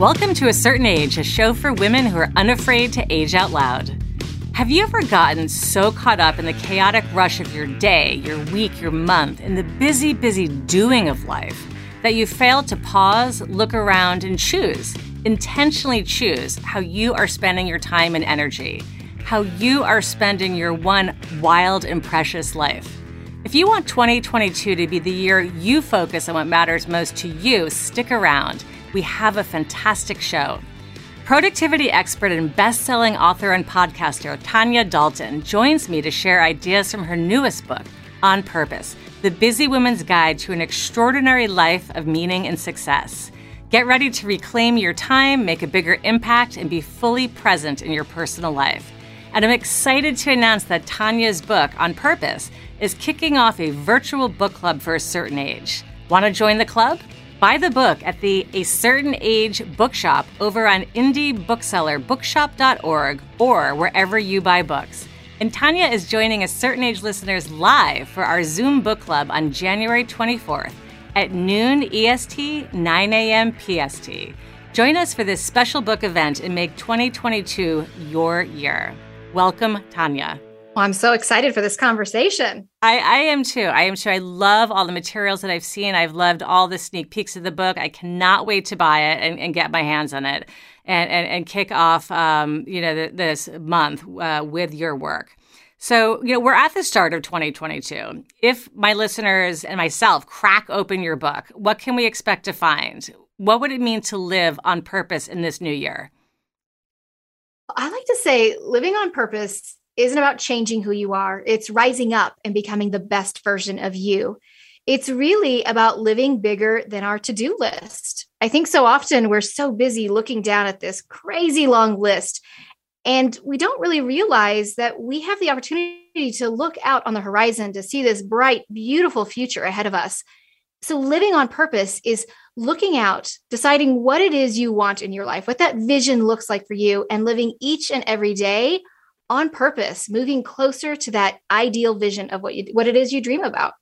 Welcome to A Certain Age, a show for women who are unafraid to age out loud. Have you ever gotten so caught up in the chaotic rush of your day, your week, your month, and the busy, busy doing of life that you failed to pause, look around, and choose, intentionally choose how you are spending your time and energy, how you are spending your one wild and precious life? If you want 2022 to be the year you focus on what matters most to you, stick around we have a fantastic show. Productivity expert and best selling author and podcaster Tanya Dalton joins me to share ideas from her newest book, On Purpose The Busy Woman's Guide to an Extraordinary Life of Meaning and Success. Get ready to reclaim your time, make a bigger impact, and be fully present in your personal life. And I'm excited to announce that Tanya's book, On Purpose, is kicking off a virtual book club for a certain age. Want to join the club? Buy the book at the A Certain Age bookshop over on indie bookseller bookshop.org or wherever you buy books. And Tanya is joining A Certain Age listeners live for our Zoom book club on January 24th at noon EST, 9 a.m. PST. Join us for this special book event and make 2022 your year. Welcome, Tanya. Well, I'm so excited for this conversation. I, I am too. I am too. I love all the materials that I've seen. I've loved all the sneak peeks of the book. I cannot wait to buy it and, and get my hands on it and, and, and kick off, um, you know, the, this month uh, with your work. So, you know, we're at the start of 2022. If my listeners and myself crack open your book, what can we expect to find? What would it mean to live on purpose in this new year? I like to say living on purpose isn't about changing who you are, it's rising up and becoming the best version of you. It's really about living bigger than our to do list. I think so often we're so busy looking down at this crazy long list, and we don't really realize that we have the opportunity to look out on the horizon to see this bright, beautiful future ahead of us. So, living on purpose is looking out, deciding what it is you want in your life, what that vision looks like for you, and living each and every day on purpose, moving closer to that ideal vision of what you what it is you dream about.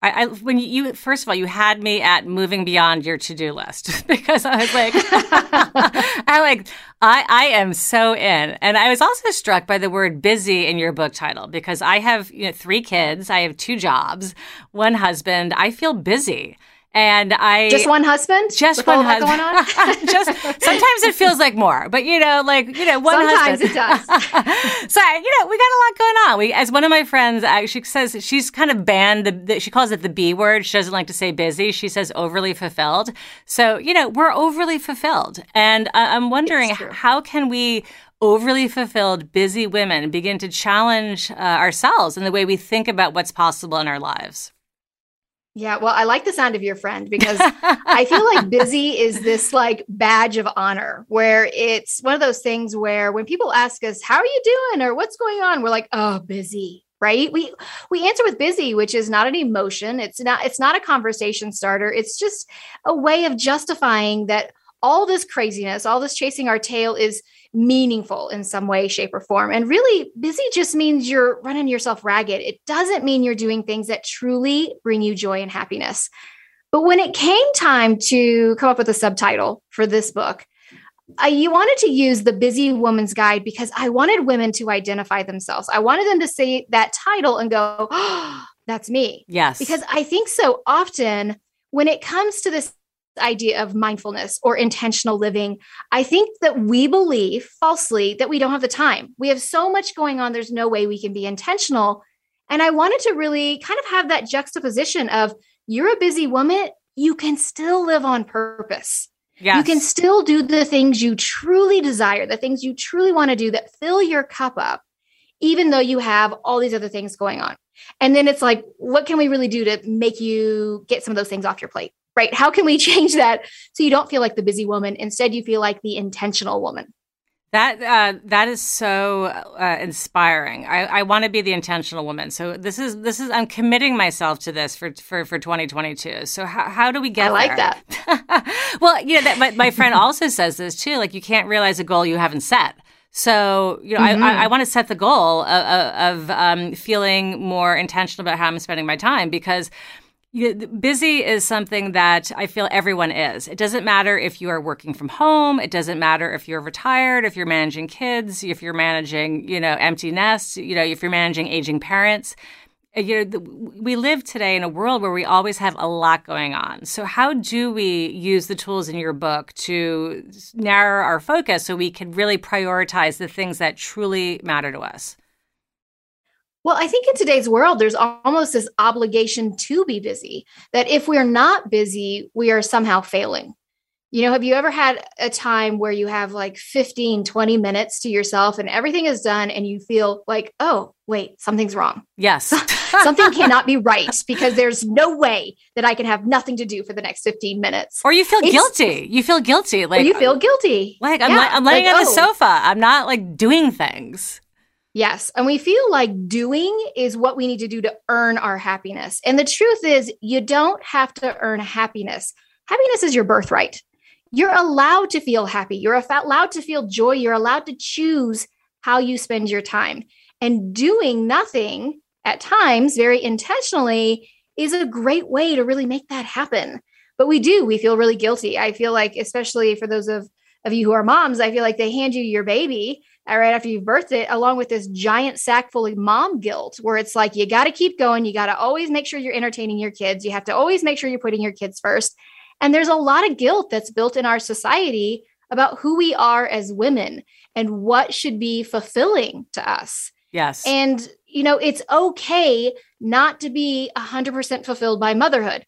I, I, when you first of all you had me at moving beyond your to-do list because I was like I like I I am so in. And I was also struck by the word busy in your book title because I have you know three kids. I have two jobs one husband. I feel busy and I just one husband, just one husband. just sometimes it feels like more, but you know, like you know, one sometimes husband. it does. so you know, we got a lot going on. We, as one of my friends, uh, she says she's kind of banned the, the, She calls it the B word. She doesn't like to say busy. She says overly fulfilled. So you know, we're overly fulfilled, and uh, I'm wondering how can we overly fulfilled, busy women begin to challenge uh, ourselves in the way we think about what's possible in our lives. Yeah, well, I like the sound of your friend because I feel like busy is this like badge of honor where it's one of those things where when people ask us, "How are you doing?" or "What's going on?" we're like, "Oh, busy." Right? We we answer with busy, which is not an emotion. It's not it's not a conversation starter. It's just a way of justifying that all this craziness, all this chasing our tail is meaningful in some way, shape, or form. And really, busy just means you're running yourself ragged. It doesn't mean you're doing things that truly bring you joy and happiness. But when it came time to come up with a subtitle for this book, I you wanted to use the busy woman's guide because I wanted women to identify themselves. I wanted them to say that title and go, oh, that's me. Yes. Because I think so often when it comes to this idea of mindfulness or intentional living, I think that we believe falsely that we don't have the time. We have so much going on, there's no way we can be intentional. And I wanted to really kind of have that juxtaposition of you're a busy woman, you can still live on purpose. Yes. You can still do the things you truly desire, the things you truly want to do that fill your cup up, even though you have all these other things going on. And then it's like, what can we really do to make you get some of those things off your plate? Right? How can we change that so you don't feel like the busy woman? Instead, you feel like the intentional woman. That uh, that is so uh, inspiring. I, I want to be the intentional woman. So this is this is I'm committing myself to this for for, for 2022. So how, how do we get? I like there? that. well, you know, that, my, my friend also says this too. Like you can't realize a goal you haven't set. So, you know, mm-hmm. I, I, I want to set the goal of, of um, feeling more intentional about how I'm spending my time because busy is something that I feel everyone is. It doesn't matter if you are working from home. It doesn't matter if you're retired, if you're managing kids, if you're managing, you know, empty nests, you know, if you're managing aging parents. Uh, you know, we live today in a world where we always have a lot going on. So, how do we use the tools in your book to narrow our focus so we can really prioritize the things that truly matter to us? Well, I think in today's world, there's almost this obligation to be busy that if we're not busy, we are somehow failing. You know, have you ever had a time where you have like 15, 20 minutes to yourself and everything is done and you feel like, oh, wait, something's wrong? Yes. Something cannot be right because there's no way that I can have nothing to do for the next 15 minutes. Or you feel it's, guilty. You feel guilty. Like you feel guilty. Like I'm, yeah, I'm laying like, on the oh. sofa. I'm not like doing things. Yes. And we feel like doing is what we need to do to earn our happiness. And the truth is, you don't have to earn happiness. Happiness is your birthright. You're allowed to feel happy. You're allowed to feel joy. You're allowed to choose how you spend your time. And doing nothing at times, very intentionally, is a great way to really make that happen. But we do, we feel really guilty. I feel like, especially for those of, of you who are moms, I feel like they hand you your baby Uh, right after you've birthed it, along with this giant sack full of mom guilt, where it's like, you got to keep going. You got to always make sure you're entertaining your kids. You have to always make sure you're putting your kids first. And there's a lot of guilt that's built in our society about who we are as women and what should be fulfilling to us. Yes. And, you know, it's okay not to be 100% fulfilled by motherhood.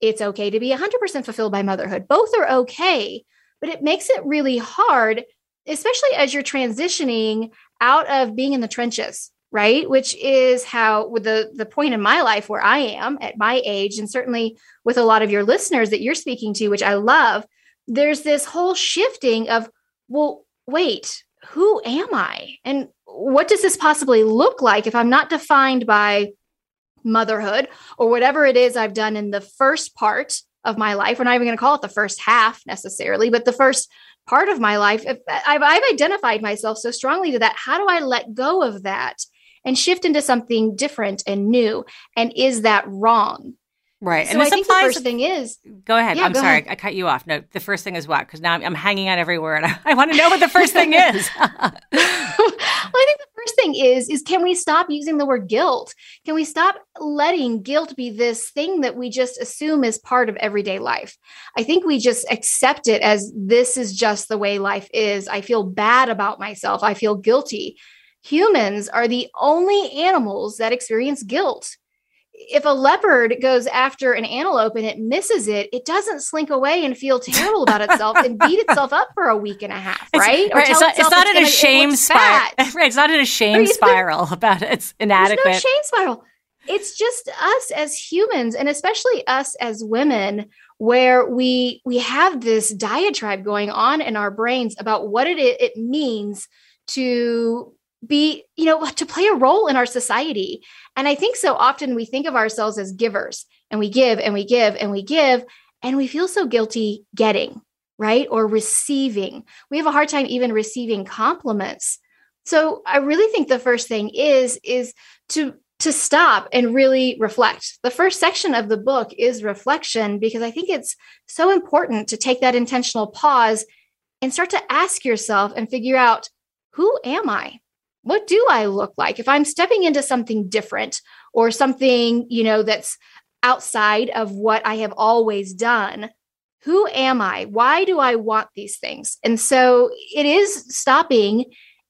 It's okay to be 100% fulfilled by motherhood. Both are okay, but it makes it really hard, especially as you're transitioning out of being in the trenches right? Which is how with the the point in my life where i am at my age and certainly with a lot of your listeners that you're speaking to which i love there's this whole shifting of well wait who am i? And what does this possibly look like if i'm not defined by motherhood or whatever it is i've done in the first part of my life? We're not even going to call it the first half necessarily but the first part of my life if I've, I've identified myself so strongly to that how do i let go of that and shift into something different and new. And is that wrong? Right. So and I think the first thing is go ahead. Yeah, I'm go sorry, ahead. I cut you off. No, the first thing is what? Because now I'm, I'm, hanging on every word. I, I want to know what the first thing is. well, I think the first thing is is can we stop using the word guilt? Can we stop letting guilt be this thing that we just assume is part of everyday life? I think we just accept it as this is just the way life is. I feel bad about myself. I feel guilty humans are the only animals that experience guilt. If a leopard goes after an antelope and it misses it, it doesn't slink away and feel terrible about itself and beat itself up for a week and a half, right? It's, right. It's not, it's not in a shame spiral. Right. It's not in a shame spiral about it. its inadequate. There's no shame spiral. It's just us as humans, and especially us as women, where we we have this diatribe going on in our brains about what it it means to be, you know, to play a role in our society. And I think so often we think of ourselves as givers and we give and we give and we give, and we feel so guilty getting, right? Or receiving. We have a hard time even receiving compliments. So I really think the first thing is, is to to stop and really reflect. The first section of the book is reflection because I think it's so important to take that intentional pause and start to ask yourself and figure out who am I? What do I look like if I'm stepping into something different or something, you know, that's outside of what I have always done? Who am I? Why do I want these things? And so it is stopping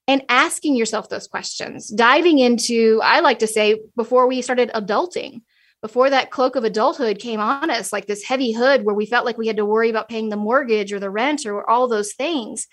and asking yourself those questions, diving into, I like to say, before we started adulting, before that cloak of adulthood came on us, like this heavy hood where we felt like we had to worry about paying the mortgage or the rent or all those things.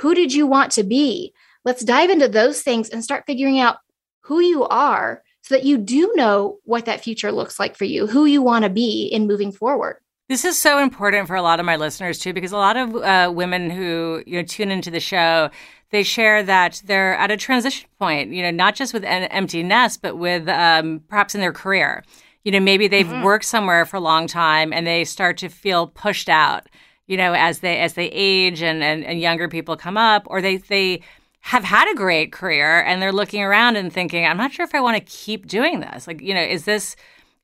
Who did you want to be? Let's dive into those things and start figuring out who you are so that you do know what that future looks like for you, who you want to be in moving forward. This is so important for a lot of my listeners too, because a lot of uh, women who you know tune into the show, they share that they're at a transition point. You know, not just with an empty nest, but with um, perhaps in their career. You know, maybe they've mm-hmm. worked somewhere for a long time and they start to feel pushed out. You know, as they as they age and and, and younger people come up, or they they have had a great career and they're looking around and thinking, I'm not sure if I want to keep doing this. Like, you know, is this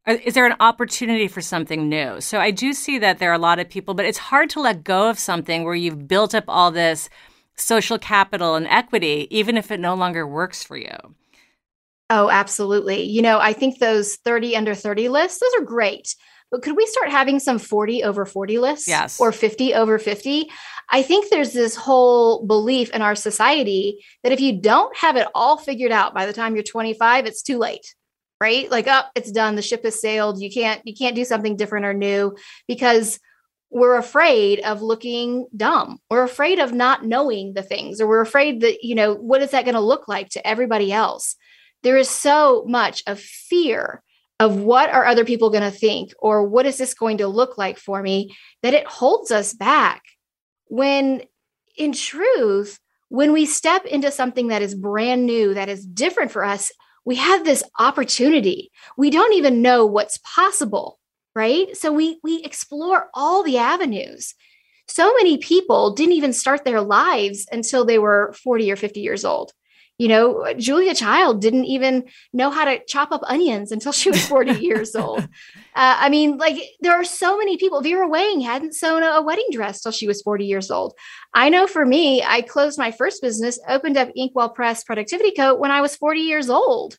uh, is there an opportunity for something new? So I do see that there are a lot of people, but it's hard to let go of something where you've built up all this social capital and equity, even if it no longer works for you. Oh, absolutely. You know, I think those 30 under 30 lists, those are great. But could we start having some 40 over 40 lists? Yes. Or 50 over 50? I think there's this whole belief in our society that if you don't have it all figured out by the time you're 25, it's too late. Right? Like, oh, it's done. The ship has sailed. You can't, you can't do something different or new because we're afraid of looking dumb. We're afraid of not knowing the things, or we're afraid that, you know, what is that going to look like to everybody else? there is so much of fear of what are other people going to think or what is this going to look like for me that it holds us back when in truth when we step into something that is brand new that is different for us we have this opportunity. We don't even know what's possible right? So we we explore all the avenues. So many people didn't even start their lives until they were 40 or 50 years old you know, Julia Child didn't even know how to chop up onions until she was 40 years old. Uh, I mean, like there are so many people. Vera Wang hadn't sewn a, a wedding dress till she was 40 years old. I know for me, I closed my first business, opened up Inkwell Press Productivity Co. when I was 40 years old.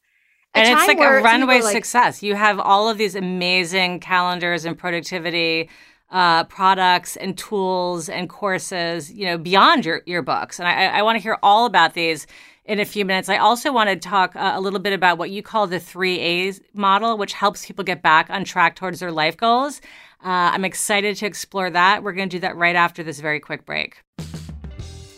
and it's like a runway like, success. You have all of these amazing calendars and productivity uh, products and tools and courses, you know, beyond your, your books. And I, I want to hear all about these in a few minutes. I also want to talk uh, a little bit about what you call the three A's model, which helps people get back on track towards their life goals. Uh, I'm excited to explore that. We're going to do that right after this very quick break.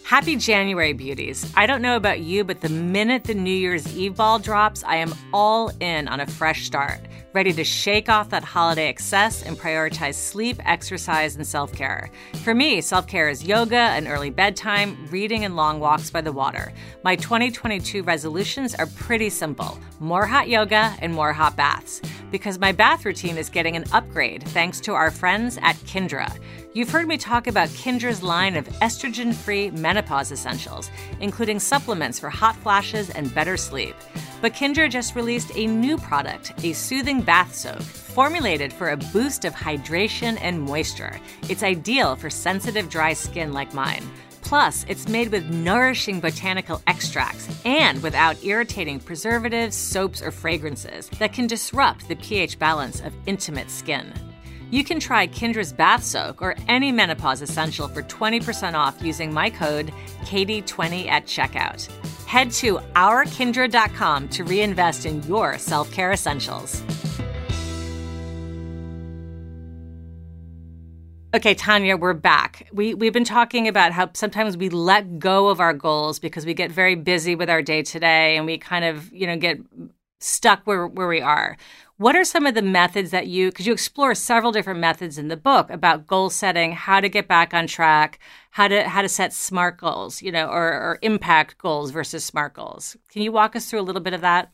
Happy January, beauties. I don't know about you, but the minute the New Year's Eve ball drops, I am all in on a fresh start ready to shake off that holiday excess and prioritize sleep, exercise, and self care. For me, self care is yoga, an early bedtime, reading, and long walks by the water. My 2022 resolutions are pretty simple more hot yoga and more hot baths, because my bath routine is getting an upgrade thanks to our friends at Kindra. You've heard me talk about Kindra's line of estrogen free menopause essentials, including supplements for hot flashes and better sleep. But Kindra just released a new product, a soothing bath soak, formulated for a boost of hydration and moisture. It's ideal for sensitive, dry skin like mine. Plus, it's made with nourishing botanical extracts and without irritating preservatives, soaps, or fragrances that can disrupt the pH balance of intimate skin. You can try Kindra's Bath Soak or any menopause essential for 20% off using my code KD20 at checkout. Head to ourkindra.com to reinvest in your self care essentials. Okay, Tanya, we're back. We we've been talking about how sometimes we let go of our goals because we get very busy with our day today and we kind of, you know, get stuck where where we are. What are some of the methods that you, because you explore several different methods in the book about goal setting, how to get back on track, how to how to set smart goals, you know, or, or impact goals versus smart goals. Can you walk us through a little bit of that?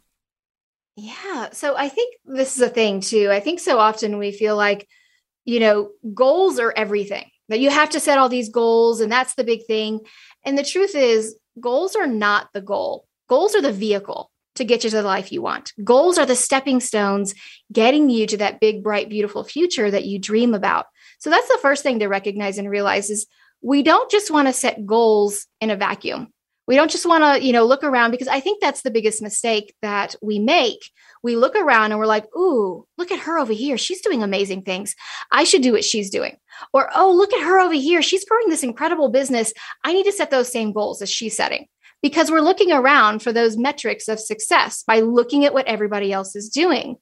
Yeah. So I think this is a thing too. I think so often we feel like, you know, goals are everything. That you have to set all these goals and that's the big thing. And the truth is, goals are not the goal. Goals are the vehicle to get you to the life you want. Goals are the stepping stones getting you to that big, bright, beautiful future that you dream about. So that's the first thing to recognize and realize is we don't just want to set goals in a vacuum. We don't just want to, you know, look around because I think that's the biggest mistake that we make. We look around and we're like, "Ooh, look at her over here. She's doing amazing things. I should do what she's doing." Or, "Oh, look at her over here. She's growing this incredible business. I need to set those same goals as she's setting." because we're looking around for those metrics of success by looking at what everybody else is doing.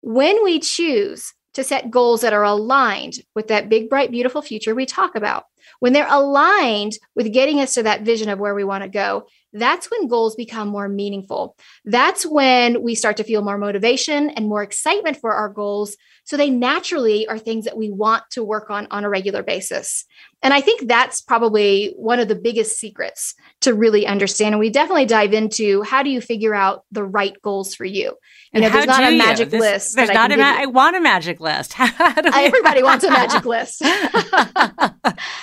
When we choose to set goals that are aligned with that big, bright, beautiful future we talk about, when they're aligned with getting us to that vision of where we want to go, that's when goals become more meaningful. That's when we start to feel more motivation and more excitement for our goals. So they naturally are things that we want to work on on a regular basis. And I think that's probably one of the biggest secrets to really understand. And we definitely dive into how do you figure out the right goals for you? You know, there's not a magic this, list. There's not a ma- I want a magic list. Everybody wants a magic list. but,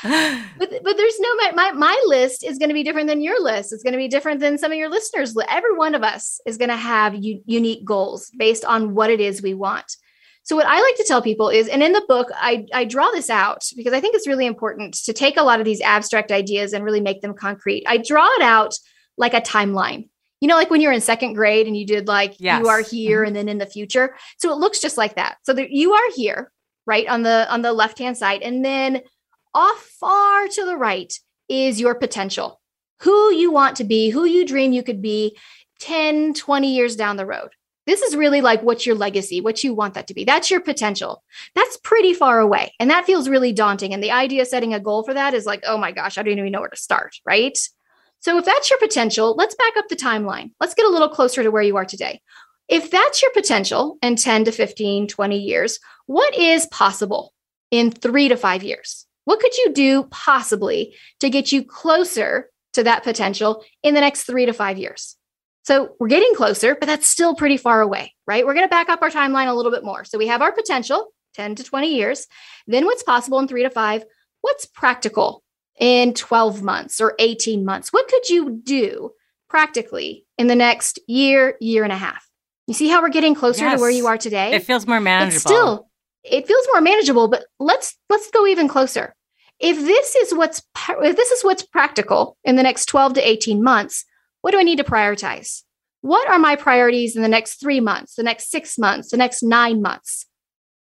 but there's no my my list is going to be different than your list. It's going to be different than some of your listeners. Every one of us is going to have u- unique goals based on what it is we want. So, what I like to tell people is, and in the book, I, I draw this out because I think it's really important to take a lot of these abstract ideas and really make them concrete. I draw it out like a timeline. You know, like when you're in second grade and you did like yes. you are here mm-hmm. and then in the future. So it looks just like that. So that you are here, right on the on the left hand side, and then off far to the right is your potential, who you want to be, who you dream you could be 10, 20 years down the road. This is really like what's your legacy, what you want that to be. That's your potential. That's pretty far away. And that feels really daunting. And the idea of setting a goal for that is like, oh my gosh, I don't even know where to start, right? So if that's your potential, let's back up the timeline. Let's get a little closer to where you are today. If that's your potential in 10 to 15, 20 years, what is possible in three to five years? What could you do possibly to get you closer to that potential in the next three to five years? So we're getting closer, but that's still pretty far away, right? We're going to back up our timeline a little bit more. So we have our potential, 10 to 20 years. Then what's possible in three to five? What's practical in 12 months or 18 months? What could you do practically in the next year, year and a half? You see how we're getting closer yes. to where you are today? It feels more manageable. It's still, it feels more manageable, but let's let's go even closer. If this is what's if this is what's practical in the next 12 to 18 months, what do I need to prioritize? What are my priorities in the next three months, the next six months, the next nine months?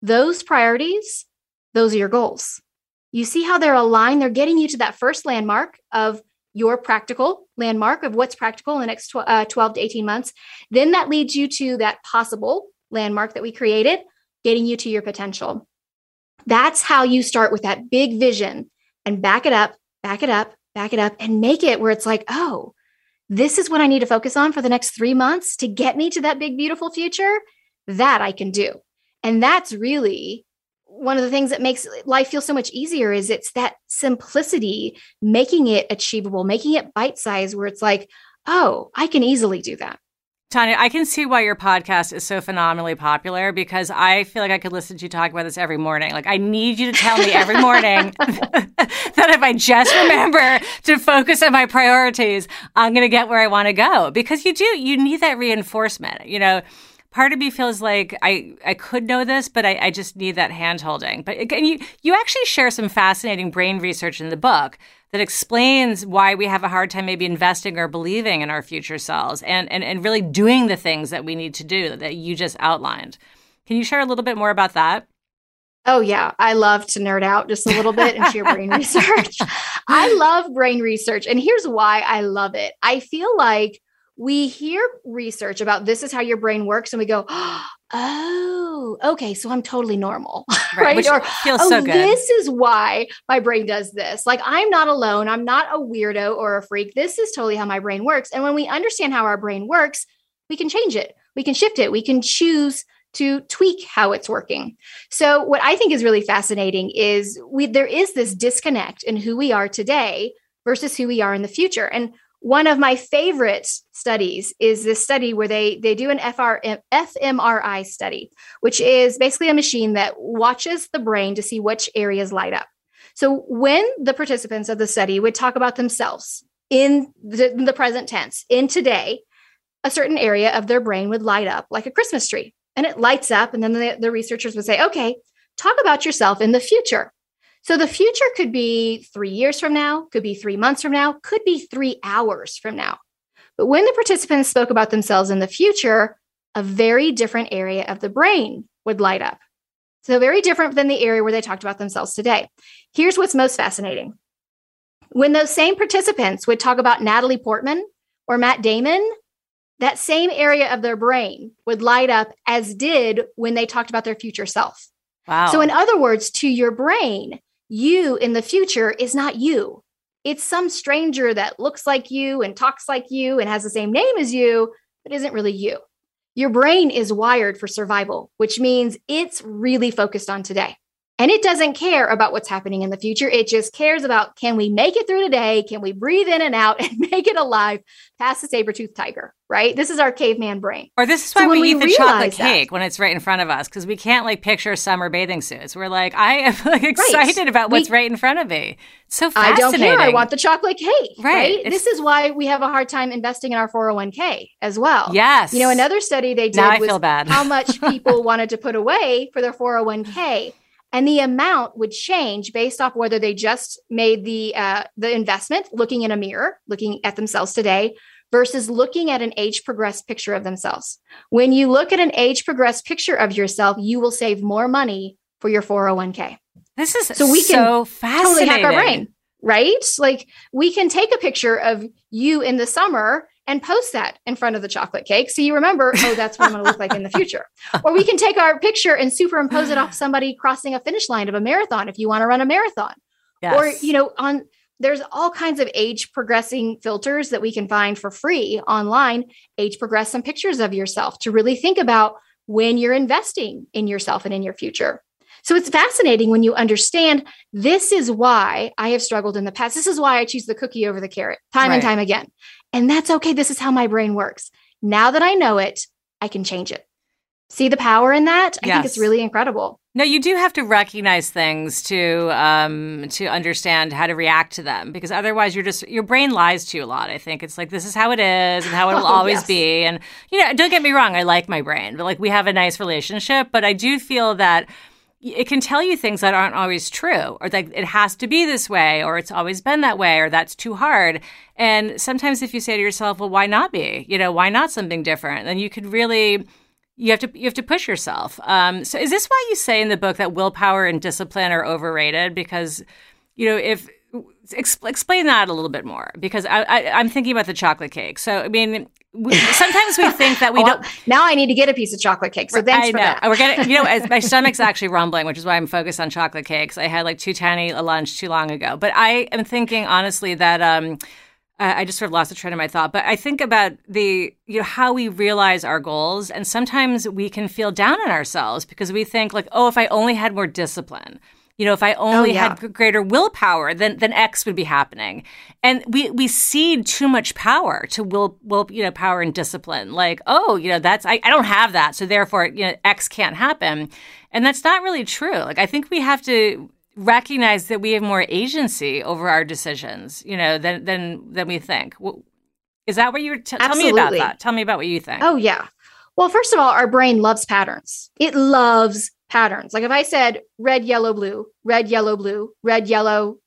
Those priorities, those are your goals. You see how they're aligned? They're getting you to that first landmark of your practical landmark of what's practical in the next tw- uh, 12 to 18 months. Then that leads you to that possible landmark that we created, getting you to your potential. That's how you start with that big vision and back it up, back it up, back it up, and make it where it's like, oh, this is what I need to focus on for the next three months to get me to that big, beautiful future, that I can do. And that's really one of the things that makes life feel so much easier is it's that simplicity, making it achievable, making it bite size where it's like, oh, I can easily do that. Tanya, I can see why your podcast is so phenomenally popular because I feel like I could listen to you talk about this every morning. Like, I need you to tell me every morning that if I just remember to focus on my priorities, I'm going to get where I want to go. Because you do, you need that reinforcement. You know, part of me feels like I, I could know this, but I, I just need that hand holding. But again, you, you actually share some fascinating brain research in the book that explains why we have a hard time maybe investing or believing in our future selves and, and, and really doing the things that we need to do that you just outlined. Can you share a little bit more about that? Oh, yeah. I love to nerd out just a little bit and share brain research. I love brain research. And here's why I love it. I feel like we hear research about this is how your brain works and we go, oh, okay, so I'm totally normal. Right. right? or, feels oh, so good. This is why my brain does this. Like I'm not alone. I'm not a weirdo or a freak. This is totally how my brain works. And when we understand how our brain works, we can change it. We can shift it. We can choose to tweak how it's working. So what I think is really fascinating is we there is this disconnect in who we are today versus who we are in the future. And one of my favorite studies is this study where they they do an fMRI study, which is basically a machine that watches the brain to see which areas light up. So when the participants of the study would talk about themselves in the, the present tense, in today, a certain area of their brain would light up like a Christmas tree, and it lights up, and then the, the researchers would say, "Okay, talk about yourself in the future." So the future could be three years from now, could be three months from now, could be three hours from now. But when the participants spoke about themselves in the future, a very different area of the brain would light up. So, very different than the area where they talked about themselves today. Here's what's most fascinating when those same participants would talk about Natalie Portman or Matt Damon, that same area of their brain would light up as did when they talked about their future self. Wow. So, in other words, to your brain, you in the future is not you. It's some stranger that looks like you and talks like you and has the same name as you, but isn't really you. Your brain is wired for survival, which means it's really focused on today. And it doesn't care about what's happening in the future. It just cares about can we make it through today? Can we breathe in and out and make it alive past the saber tooth tiger, right? This is our caveman brain. Or this is why so we, we eat the chocolate cake that, when it's right in front of us because we can't like picture summer bathing suits. We're like, I am like excited right. about what's we, right in front of me. so fascinating. I don't care. I want the chocolate cake, right? right? This is why we have a hard time investing in our 401k as well. Yes. You know, another study they did now was how much people wanted to put away for their 401k and the amount would change based off whether they just made the uh, the investment looking in a mirror looking at themselves today versus looking at an age progressed picture of themselves. When you look at an age progressed picture of yourself you will save more money for your 401k this is so we can so totally hack our brain right? Like we can take a picture of you in the summer and post that in front of the chocolate cake. So you remember, oh, that's what I'm going to look like in the future. Or we can take our picture and superimpose it off somebody crossing a finish line of a marathon if you want to run a marathon. Yes. Or, you know, on there's all kinds of age progressing filters that we can find for free online. Age progress some pictures of yourself to really think about when you're investing in yourself and in your future. So it's fascinating when you understand this is why I have struggled in the past. This is why I choose the cookie over the carrot time right. and time again. And that's okay. This is how my brain works. Now that I know it, I can change it. See the power in that? I yes. think it's really incredible. No, you do have to recognize things to um, to understand how to react to them because otherwise you're just your brain lies to you a lot. I think it's like this is how it is and how it will oh, always yes. be. And you know, don't get me wrong, I like my brain, but like we have a nice relationship. But I do feel that it can tell you things that aren't always true or that it has to be this way or it's always been that way or that's too hard. And sometimes if you say to yourself well why not be? You know why not something different? then you could really you have to you have to push yourself. Um, so is this why you say in the book that willpower and discipline are overrated? Because you know if explain that a little bit more because I, I, I'm thinking about the chocolate cake. So I mean, we, sometimes we think that we well, don't. Now I need to get a piece of chocolate cake. So thanks I for know. that. We're getting, you know, my stomach's actually rumbling, which is why I'm focused on chocolate cakes. I had like too tiny a lunch too long ago, but I am thinking honestly that um, I just sort of lost the train of my thought. But I think about the you know how we realize our goals, and sometimes we can feel down on ourselves because we think like, oh, if I only had more discipline you know, if I oh, only oh, yeah. had greater willpower, then then X would be happening. And we we cede too much power to will will you know power and discipline. Like, oh, you know, that's I, I don't have that, so therefore, you know, X can't happen. And that's not really true. Like, I think we have to recognize that we have more agency over our decisions, you know, than than than we think. Is that what you were? T- tell me about that. Tell me about what you think. Oh yeah. Well, first of all, our brain loves patterns. It loves patterns. Like if I said red, yellow, blue, red, yellow, blue, red, yellow,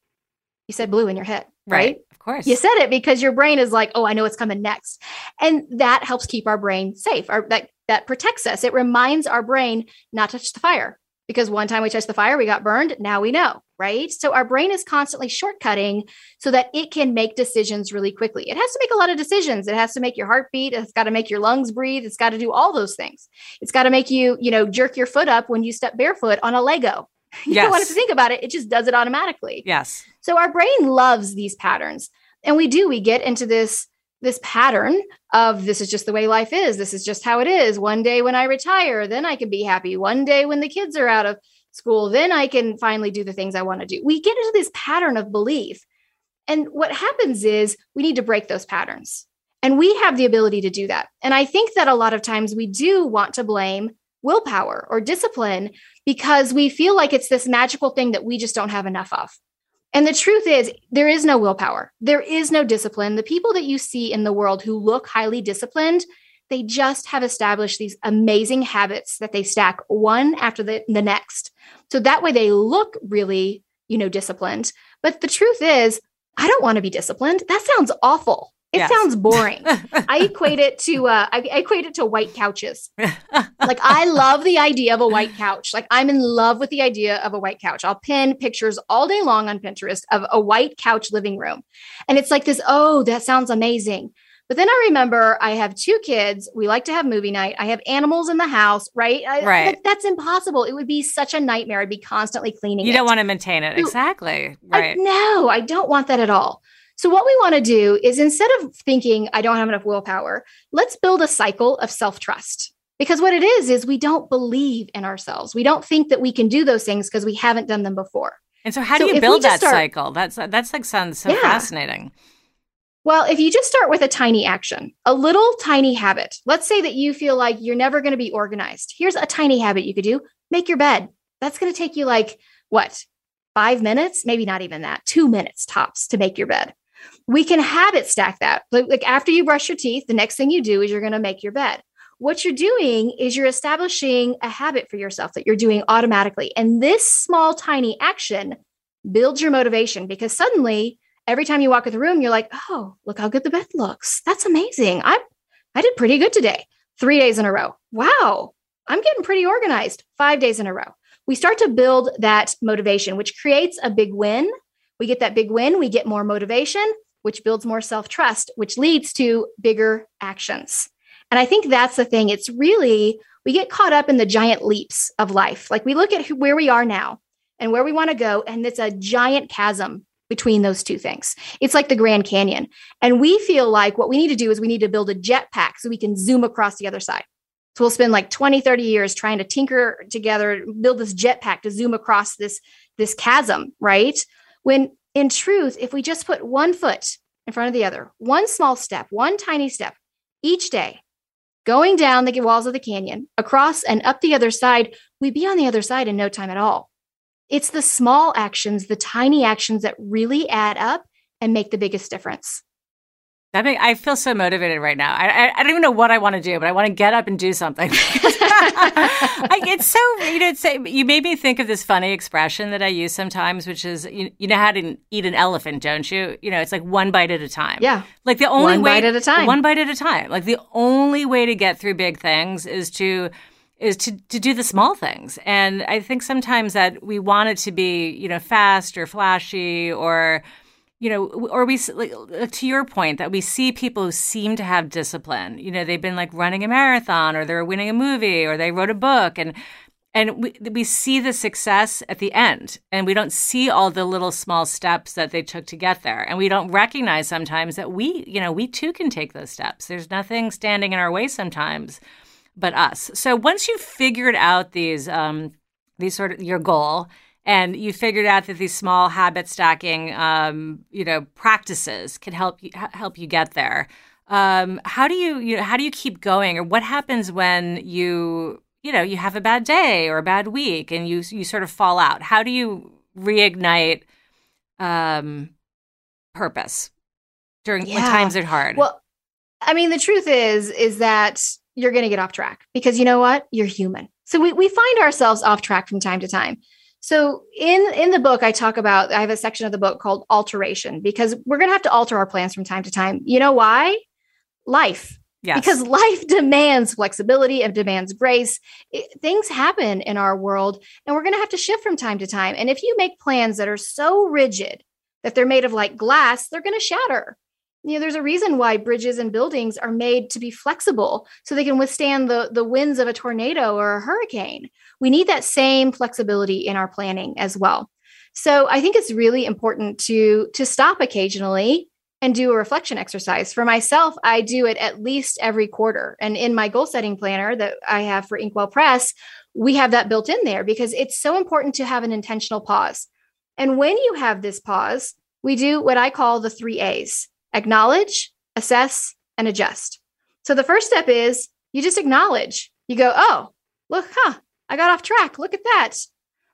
you said blue in your head, right? right? Of course. You said it because your brain is like, oh, I know what's coming next. And that helps keep our brain safe. Our, that, that protects us. It reminds our brain not to touch the fire because one time we touched the fire, we got burned. Now we know, right? So our brain is constantly shortcutting so that it can make decisions really quickly. It has to make a lot of decisions. It has to make your heart beat. It's got to make your lungs breathe. It's got to do all those things. It's got to make you, you know, jerk your foot up when you step barefoot on a Lego. You yes. don't want to think about it. It just does it automatically. Yes. So our brain loves these patterns. And we do, we get into this this pattern of this is just the way life is. This is just how it is. One day when I retire, then I can be happy. One day when the kids are out of school, then I can finally do the things I want to do. We get into this pattern of belief. And what happens is we need to break those patterns. And we have the ability to do that. And I think that a lot of times we do want to blame willpower or discipline because we feel like it's this magical thing that we just don't have enough of. And the truth is, there is no willpower. There is no discipline. The people that you see in the world who look highly disciplined, they just have established these amazing habits that they stack one after the, the next. So that way they look really, you know, disciplined. But the truth is, I don't want to be disciplined. That sounds awful. It yes. sounds boring. I equate it to uh, I, I equate it to white couches. like I love the idea of a white couch. Like I'm in love with the idea of a white couch. I'll pin pictures all day long on Pinterest of a white couch living room, and it's like this. Oh, that sounds amazing. But then I remember I have two kids. We like to have movie night. I have animals in the house, right? I, right. that's impossible. It would be such a nightmare. I'd be constantly cleaning. You don't want to maintain it. Exactly. Right. I, no, I don't want that at all. So, what we want to do is instead of thinking, I don't have enough willpower, let's build a cycle of self trust. Because what it is, is we don't believe in ourselves. We don't think that we can do those things because we haven't done them before. And so, how do you build that start, cycle? That's that's like sounds so yeah. fascinating. Well, if you just start with a tiny action, a little tiny habit. Let's say that you feel like you're never going to be organized. Here's a tiny habit you could do: make your bed. That's going to take you like what five minutes, maybe not even that, two minutes tops to make your bed. We can habit stack that. Like after you brush your teeth, the next thing you do is you're going to make your bed what you're doing is you're establishing a habit for yourself that you're doing automatically. And this small, tiny action builds your motivation because suddenly, every time you walk in the room, you're like, oh, look how good the bed looks. That's amazing. I, I did pretty good today. Three days in a row. Wow. I'm getting pretty organized. Five days in a row. We start to build that motivation, which creates a big win. We get that big win, we get more motivation, which builds more self trust, which leads to bigger actions. And I think that's the thing. It's really, we get caught up in the giant leaps of life. Like we look at where we are now and where we want to go, and it's a giant chasm between those two things. It's like the Grand Canyon. And we feel like what we need to do is we need to build a jetpack so we can zoom across the other side. So we'll spend like 20, 30 years trying to tinker together, build this jetpack to zoom across this, this chasm, right? When in truth, if we just put one foot in front of the other, one small step, one tiny step each day, going down the walls of the canyon, across and up the other side, we'd be on the other side in no time at all. It's the small actions, the tiny actions that really add up and make the biggest difference. That make, I feel so motivated right now. I, I, I don't even know what I want to do, but I want to get up and do something. I, it's so you know. It's, you made me think of this funny expression that I use sometimes, which is you, you know how to eat an elephant, don't you? You know, it's like one bite at a time. Yeah, like the only one way, bite at a time. One bite at a time. Like the only way to get through big things is to is to to do the small things. And I think sometimes that we want it to be you know fast or flashy or you know, or we like, to your point that we see people who seem to have discipline. You know, they've been like running a marathon, or they're winning a movie, or they wrote a book, and and we we see the success at the end, and we don't see all the little small steps that they took to get there, and we don't recognize sometimes that we, you know, we too can take those steps. There's nothing standing in our way sometimes, but us. So once you've figured out these um, these sort of your goal and you figured out that these small habit stacking, um, you know, practices can help you help you get there. Um, how do you, you know, how do you keep going, or what happens when you, you know, you have a bad day or a bad week and you you sort of fall out? How do you reignite um, purpose during yeah. when times are hard? Well, I mean, the truth is, is that you're going to get off track because you know what? You're human. So we, we find ourselves off track from time to time. So in in the book I talk about I have a section of the book called alteration because we're going to have to alter our plans from time to time. You know why? Life. Yes. Because life demands flexibility and demands grace. It, things happen in our world and we're going to have to shift from time to time. And if you make plans that are so rigid that they're made of like glass, they're going to shatter you know there's a reason why bridges and buildings are made to be flexible so they can withstand the the winds of a tornado or a hurricane. We need that same flexibility in our planning as well. So i think it's really important to to stop occasionally and do a reflection exercise. For myself i do it at least every quarter. And in my goal setting planner that i have for inkwell press we have that built in there because it's so important to have an intentional pause. And when you have this pause we do what i call the three a's acknowledge, assess, and adjust. So the first step is you just acknowledge. You go, oh, look, huh, I got off track. Look at that.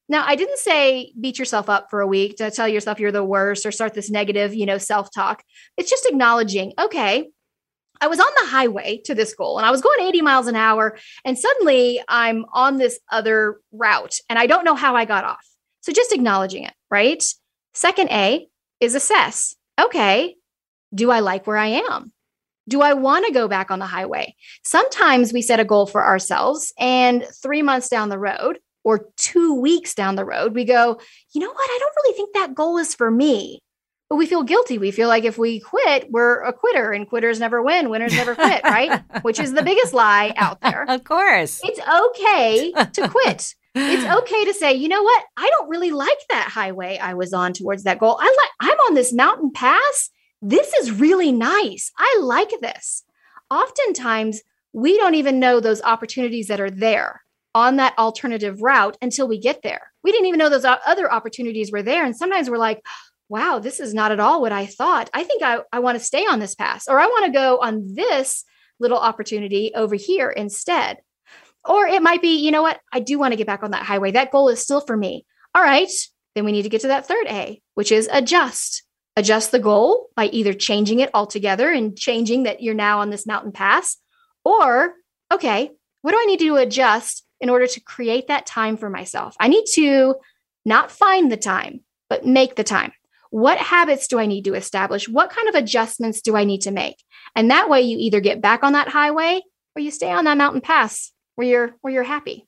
Now, I didn't say beat yourself up for a week to tell yourself you're the worst or start this negative, you know, self-talk. It's just acknowledging, okay, I was on the highway to this goal and I was going 80 miles an hour and suddenly I'm on this other route and I don't know how I got off. So just acknowledging it, right? Second A is assess. Okay, do I like where I am? Do I want to go back on the highway? Sometimes we set a goal for ourselves, and three months down the road or two weeks down the road, we go, you know what? I don't really think that goal is for me. But we feel guilty. We feel like if we quit, we're a quitter, and quitters never win, winners never quit, right? Which is the biggest lie out there. Of course. It's okay to quit. it's okay to say, you know what? I don't really like that highway I was on towards that goal. I like I'm on this mountain pass this is really nice. I like this. Oftentimes, we don't even know those opportunities that are there on that alternative route until we get there. We didn't even know those other opportunities were there. And sometimes we're like, wow, this is not at all what I thought. I think I, I want to stay on this path, or I want to go on this little opportunity over here instead. Or it might be, you know what, I do want to get back on that highway. That goal is still for me. All right, then we need to get to that third A, which is adjust. Adjust the goal by either changing it altogether and changing that you're now on this mountain pass, or, okay, what do I need to adjust in order to create that time for myself? I need to not find the time, but make the time. What habits do I need to establish? What kind of adjustments do I need to make? And that way you either get back on that highway or you stay on that mountain pass where you're where you're happy.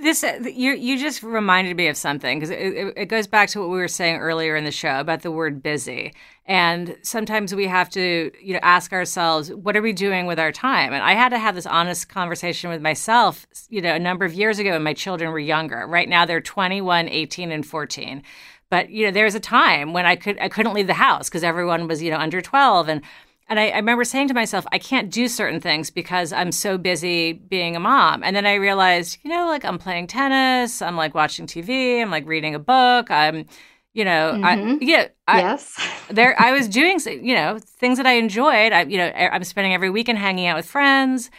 This uh, you you just reminded me of something because it, it, goes back to what we were saying earlier in the show about the word busy. And sometimes we have to you know ask ourselves, what are we doing with our time? And I had to have this honest conversation with myself, you know, a number of years ago when my children were younger. Right now they're 21, 18, and 14. But you know, there was a time when I could I couldn't leave the house because everyone was you know under 12 and and I, I, remember saying to myself, I can't do certain things because I'm so busy being a mom. And then I realized, you know, like I'm playing tennis, I'm like watching TV, I'm like reading a book, I'm, you know, mm-hmm. I, yeah, I, yes, there I was doing, you know, things that I enjoyed. I, you know, I'm spending every weekend hanging out with friends.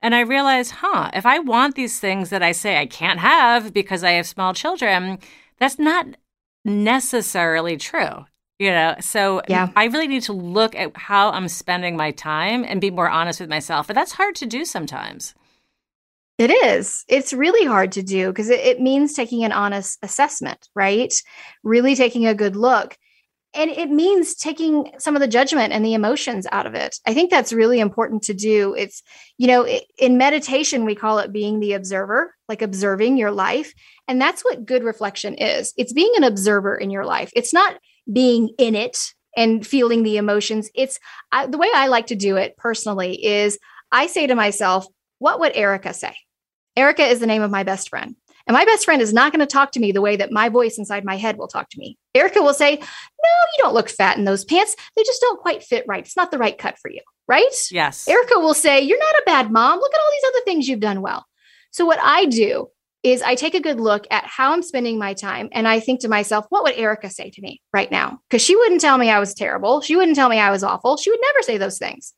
And I realized, huh, if I want these things that I say I can't have because I have small children, that's not necessarily true you know so yeah. I really need to look at how i'm spending my time and be more honest with myself But that's hard to do sometimes. It is. It's really hard to do because it, it, means taking an honest assessment right? Really taking a good look. And it means taking some of the judgment and the emotions out of it. I think that's really important to do. It's you know in meditation we call it being the observer like observing your life. And that's what good reflection is. It's being an observer in your life. It's not being in it and feeling the emotions. It's I, the way I like to do it personally is I say to myself, what would Erica say? Erica is the name of my best friend. And my best friend is not going to talk to me the way that my voice inside my head will talk to me. Erica will say, No, you don't look fat in those pants. They just don't quite fit right. It's not the right cut for you. Right? Yes. Erica will say, You're not a bad mom. Look at all these other things you've done well. So, what I do is I take a good look at how I'm spending my time and I think to myself, what would Erica say to me right now? Because she wouldn't tell me I was terrible. She wouldn't tell me I was awful. She would never say those things.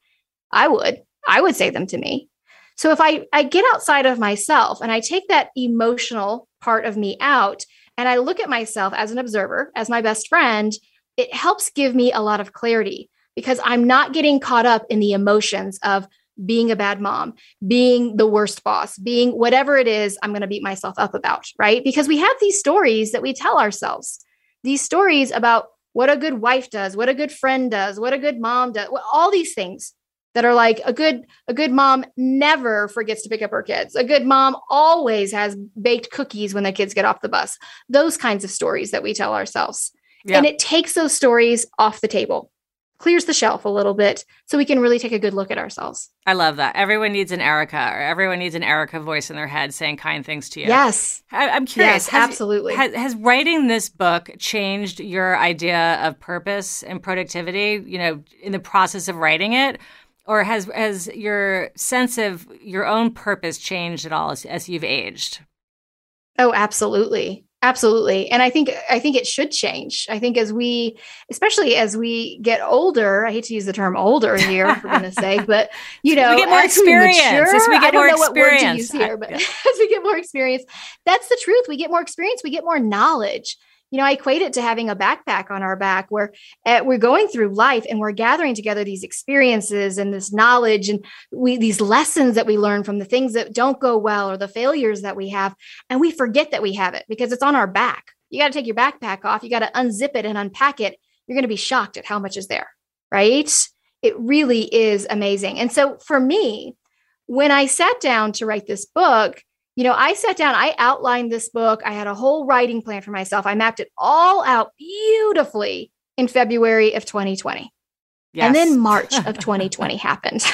I would. I would say them to me. So if I, I get outside of myself and I take that emotional part of me out and I look at myself as an observer, as my best friend, it helps give me a lot of clarity because I'm not getting caught up in the emotions of being a bad mom, being the worst boss, being whatever it is I'm going to beat myself up about, right? Because we have these stories that we tell ourselves, these stories about what a good wife does, what a good friend does, what a good mom does, all these things that are like a good a good mom never forgets to pick up her kids. A good mom always has baked cookies when the kids get off the bus. Those kinds of stories that we tell ourselves. Yeah. And it takes those stories off the table clears the shelf a little bit so we can really take a good look at ourselves. I love that. Everyone needs an Erica or everyone needs an Erica voice in their head saying kind things to you. Yes. I, am curious. Yes, has, absolutely. Has, has, writing this book changed your idea of purpose and productivity, you know, in the process of writing it? Or has, has your sense of your own purpose changed at all as, as you've aged? Oh, absolutely. Absolutely. And I think I think it should change. I think as we especially as we get older, I hate to use the term older here for goodness sake, but you know, we get more experience. We mature, as we get more experience here, but I, yeah. as we get more experience, that's the truth. We get more experience, we get more knowledge you know, I equate it to having a backpack on our back where uh, we're going through life and we're gathering together these experiences and this knowledge and we these lessons that we learn from the things that don't go well or the failures that we have. And we forget that we have it because it's on our back. You got to take your backpack off, you got to unzip it and unpack it. You're going to be shocked at how much is there, right? It really is amazing. And so for me, when I sat down to write this book, you know, I sat down, I outlined this book, I had a whole writing plan for myself. I mapped it all out beautifully in February of 2020. Yes. And then March of 2020 happened.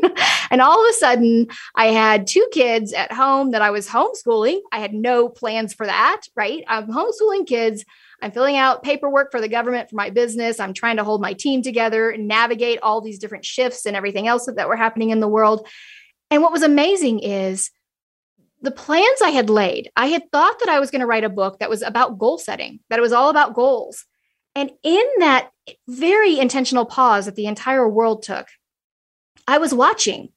and all of a sudden, I had two kids at home that I was homeschooling. I had no plans for that, right? I'm homeschooling kids. I'm filling out paperwork for the government for my business. I'm trying to hold my team together and navigate all these different shifts and everything else that, that were happening in the world. And what was amazing is the plans I had laid. I had thought that I was going to write a book that was about goal setting, that it was all about goals. And in that very intentional pause that the entire world took, I was watching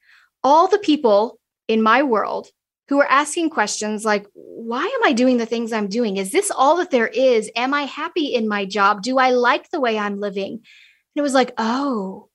all the people in my world who were asking questions like, why am I doing the things I'm doing? Is this all that there is? Am I happy in my job? Do I like the way I'm living? And it was like, oh,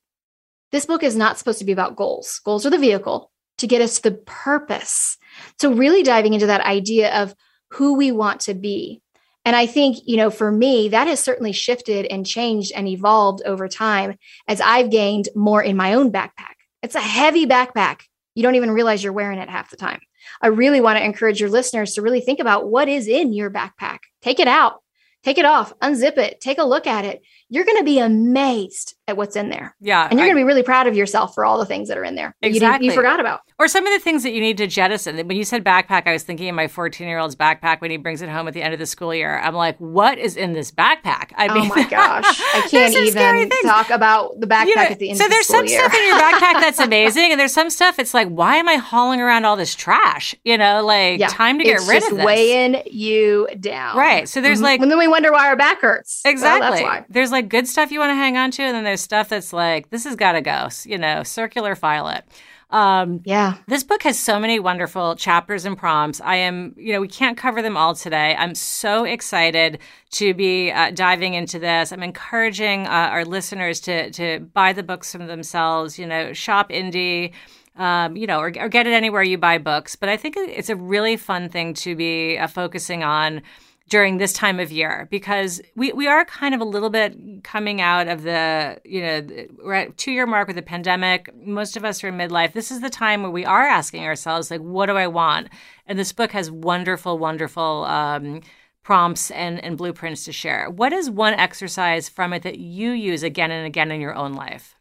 this book is not supposed to be about goals. Goals are the vehicle to get us to the purpose. So, really diving into that idea of who we want to be. And I think, you know, for me, that has certainly shifted and changed and evolved over time as I've gained more in my own backpack. It's a heavy backpack. You don't even realize you're wearing it half the time. I really want to encourage your listeners to really think about what is in your backpack. Take it out, take it off, unzip it, take a look at it you're going to be amazed at what's in there. Yeah. And you're going to be really proud of yourself for all the things that are in there exactly. you, you forgot about. Or some of the things that you need to jettison. When you said backpack, I was thinking of my 14 year old's backpack when he brings it home at the end of the school year. I'm like, what is in this backpack? I mean, oh my gosh. I can't even talk about the backpack you know, at the end so of the school year. So there's some year. stuff in your backpack that's amazing. And there's some stuff it's like, why am I hauling around all this trash? You know, like yeah, time to get rid of this. weighing you down. Right. So there's mm-hmm. like. And then we wonder why our back hurts. Exactly. Well, that's why. There's like good stuff you want to hang on to, and then there's stuff that's like, this has got to go, you know, circular file it. Um, yeah. This book has so many wonderful chapters and prompts. I am, you know, we can't cover them all today. I'm so excited to be uh, diving into this. I'm encouraging uh, our listeners to to buy the books from themselves. You know, shop indie. Um, you know, or, or, get it anywhere you buy books. But I think it's a really fun thing to be uh, focusing on during this time of year because we, we are kind of a little bit coming out of the, you know, we're at two year mark with the pandemic. Most of us are in midlife. This is the time where we are asking ourselves, like, what do I want? And this book has wonderful, wonderful um, prompts and, and blueprints to share. What is one exercise from it that you use again and again in your own life?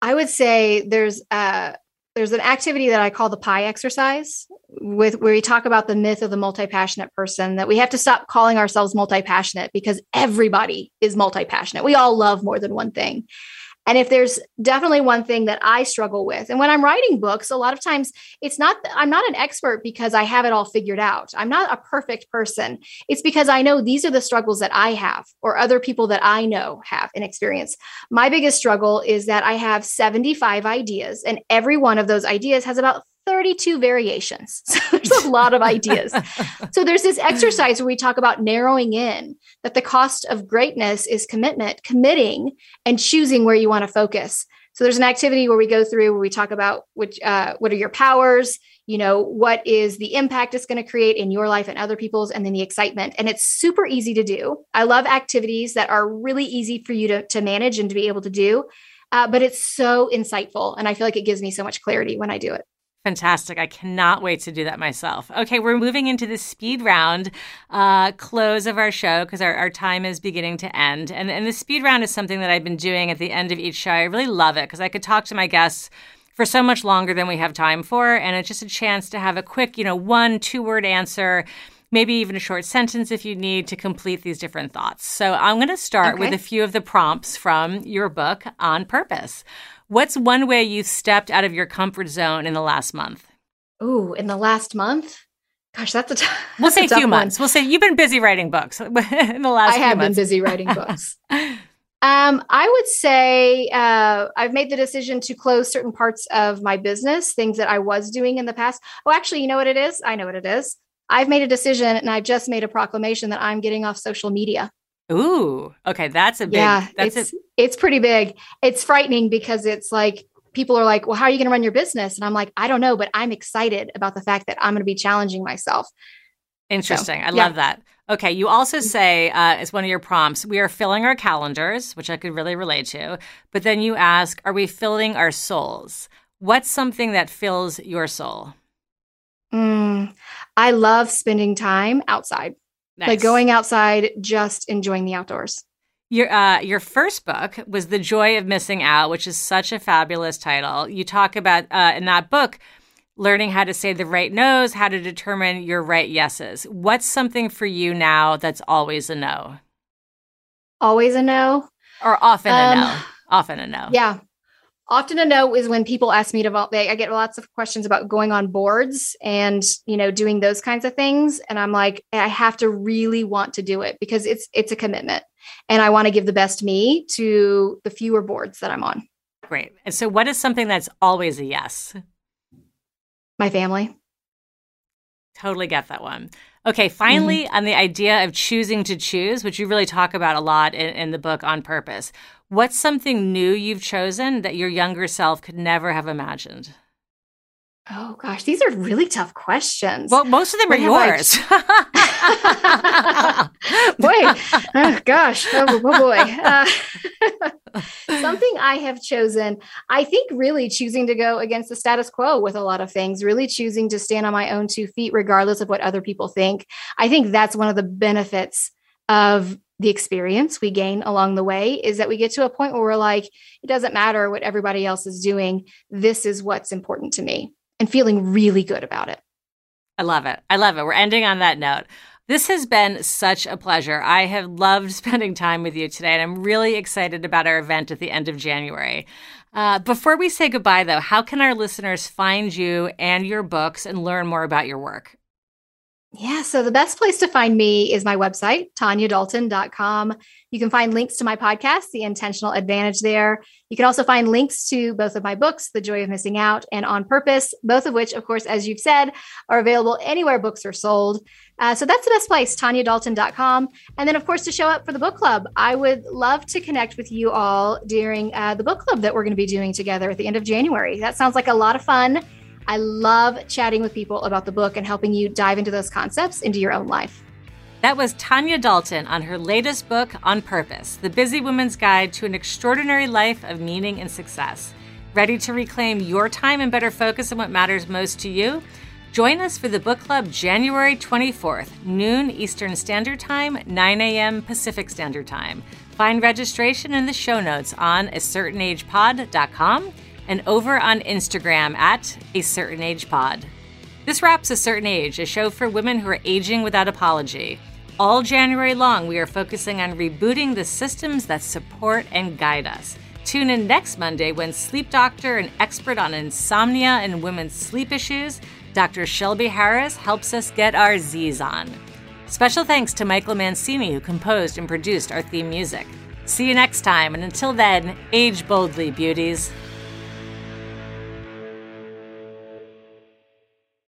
I would say there's uh, there's an activity that I call the pie exercise with where we talk about the myth of the multi-passionate person that we have to stop calling ourselves multi-passionate because everybody is multi-passionate. We all love more than one thing. And if there's definitely one thing that I struggle with, and when I'm writing books, a lot of times it's not, I'm not an expert because I have it all figured out. I'm not a perfect person. It's because I know these are the struggles that I have or other people that I know have and experience. My biggest struggle is that I have 75 ideas, and every one of those ideas has about 32 variations. So there's a lot of ideas. so there's this exercise where we talk about narrowing in that the cost of greatness is commitment, committing and choosing where you want to focus. So there's an activity where we go through where we talk about which uh, what are your powers, you know, what is the impact it's going to create in your life and other people's, and then the excitement. And it's super easy to do. I love activities that are really easy for you to, to manage and to be able to do. Uh, but it's so insightful. And I feel like it gives me so much clarity when I do it. Fantastic. I cannot wait to do that myself. Okay, we're moving into the speed round uh, close of our show because our, our time is beginning to end. And, and the speed round is something that I've been doing at the end of each show. I really love it because I could talk to my guests for so much longer than we have time for. And it's just a chance to have a quick, you know, one, two word answer maybe even a short sentence if you need to complete these different thoughts. So I'm going to start okay. with a few of the prompts from your book on purpose. What's one way you stepped out of your comfort zone in the last month? Oh, in the last month? Gosh, that's a t- we'll say a few one. months. We'll say you've been busy writing books in the last. I have months. been busy writing books. um, I would say uh, I've made the decision to close certain parts of my business, things that I was doing in the past. Oh, actually, you know what it is? I know what it is. I've made a decision, and I've just made a proclamation that I'm getting off social media. Ooh, okay, that's a big. Yeah, that's it's a- it's pretty big. It's frightening because it's like people are like, "Well, how are you going to run your business?" And I'm like, "I don't know, but I'm excited about the fact that I'm going to be challenging myself." Interesting. So, I yeah. love that. Okay, you also say uh, as one of your prompts, we are filling our calendars, which I could really relate to. But then you ask, are we filling our souls? What's something that fills your soul? Mm, I love spending time outside. Nice. Like going outside, just enjoying the outdoors. Your uh, your first book was "The Joy of Missing Out," which is such a fabulous title. You talk about uh, in that book learning how to say the right no's, how to determine your right yeses. What's something for you now that's always a no? Always a no, or often um, a no. Often a no. Yeah, often a no is when people ask me to I get lots of questions about going on boards and you know doing those kinds of things and I'm like I have to really want to do it because it's it's a commitment and I want to give the best me to the fewer boards that I'm on. Great. And so what is something that's always a yes? My family. Totally get that one. Okay, finally, mm-hmm. on the idea of choosing to choose, which you really talk about a lot in, in the book on purpose. What's something new you've chosen that your younger self could never have imagined? Oh gosh, these are really tough questions. Well, most of them what are yours. I... boy, oh gosh, oh, oh boy. Uh, something I have chosen, I think really choosing to go against the status quo with a lot of things, really choosing to stand on my own two feet, regardless of what other people think. I think that's one of the benefits of the experience we gain along the way is that we get to a point where we're like, it doesn't matter what everybody else is doing. This is what's important to me and feeling really good about it. I love it. I love it. We're ending on that note. This has been such a pleasure. I have loved spending time with you today, and I'm really excited about our event at the end of January. Uh, before we say goodbye, though, how can our listeners find you and your books and learn more about your work? Yeah, so the best place to find me is my website, tanyadalton.com. You can find links to my podcast, The Intentional Advantage, there. You can also find links to both of my books, The Joy of Missing Out and On Purpose, both of which, of course, as you've said, are available anywhere books are sold. Uh, so that's the best place, tanyadalton.com. And then, of course, to show up for the book club, I would love to connect with you all during uh, the book club that we're going to be doing together at the end of January. That sounds like a lot of fun. I love chatting with people about the book and helping you dive into those concepts into your own life. That was Tanya Dalton on her latest book, On Purpose The Busy Woman's Guide to an Extraordinary Life of Meaning and Success. Ready to reclaim your time and better focus on what matters most to you? Join us for the book club January 24th, noon Eastern Standard Time, 9 a.m. Pacific Standard Time. Find registration in the show notes on a certainagepod.com and over on Instagram at A Certain Age Pod. This wraps A Certain Age, a show for women who are aging without apology. All January long, we are focusing on rebooting the systems that support and guide us. Tune in next Monday when sleep doctor and expert on insomnia and women's sleep issues, Dr. Shelby Harris, helps us get our Z's on. Special thanks to Michael Mancini, who composed and produced our theme music. See you next time, and until then, age boldly, beauties.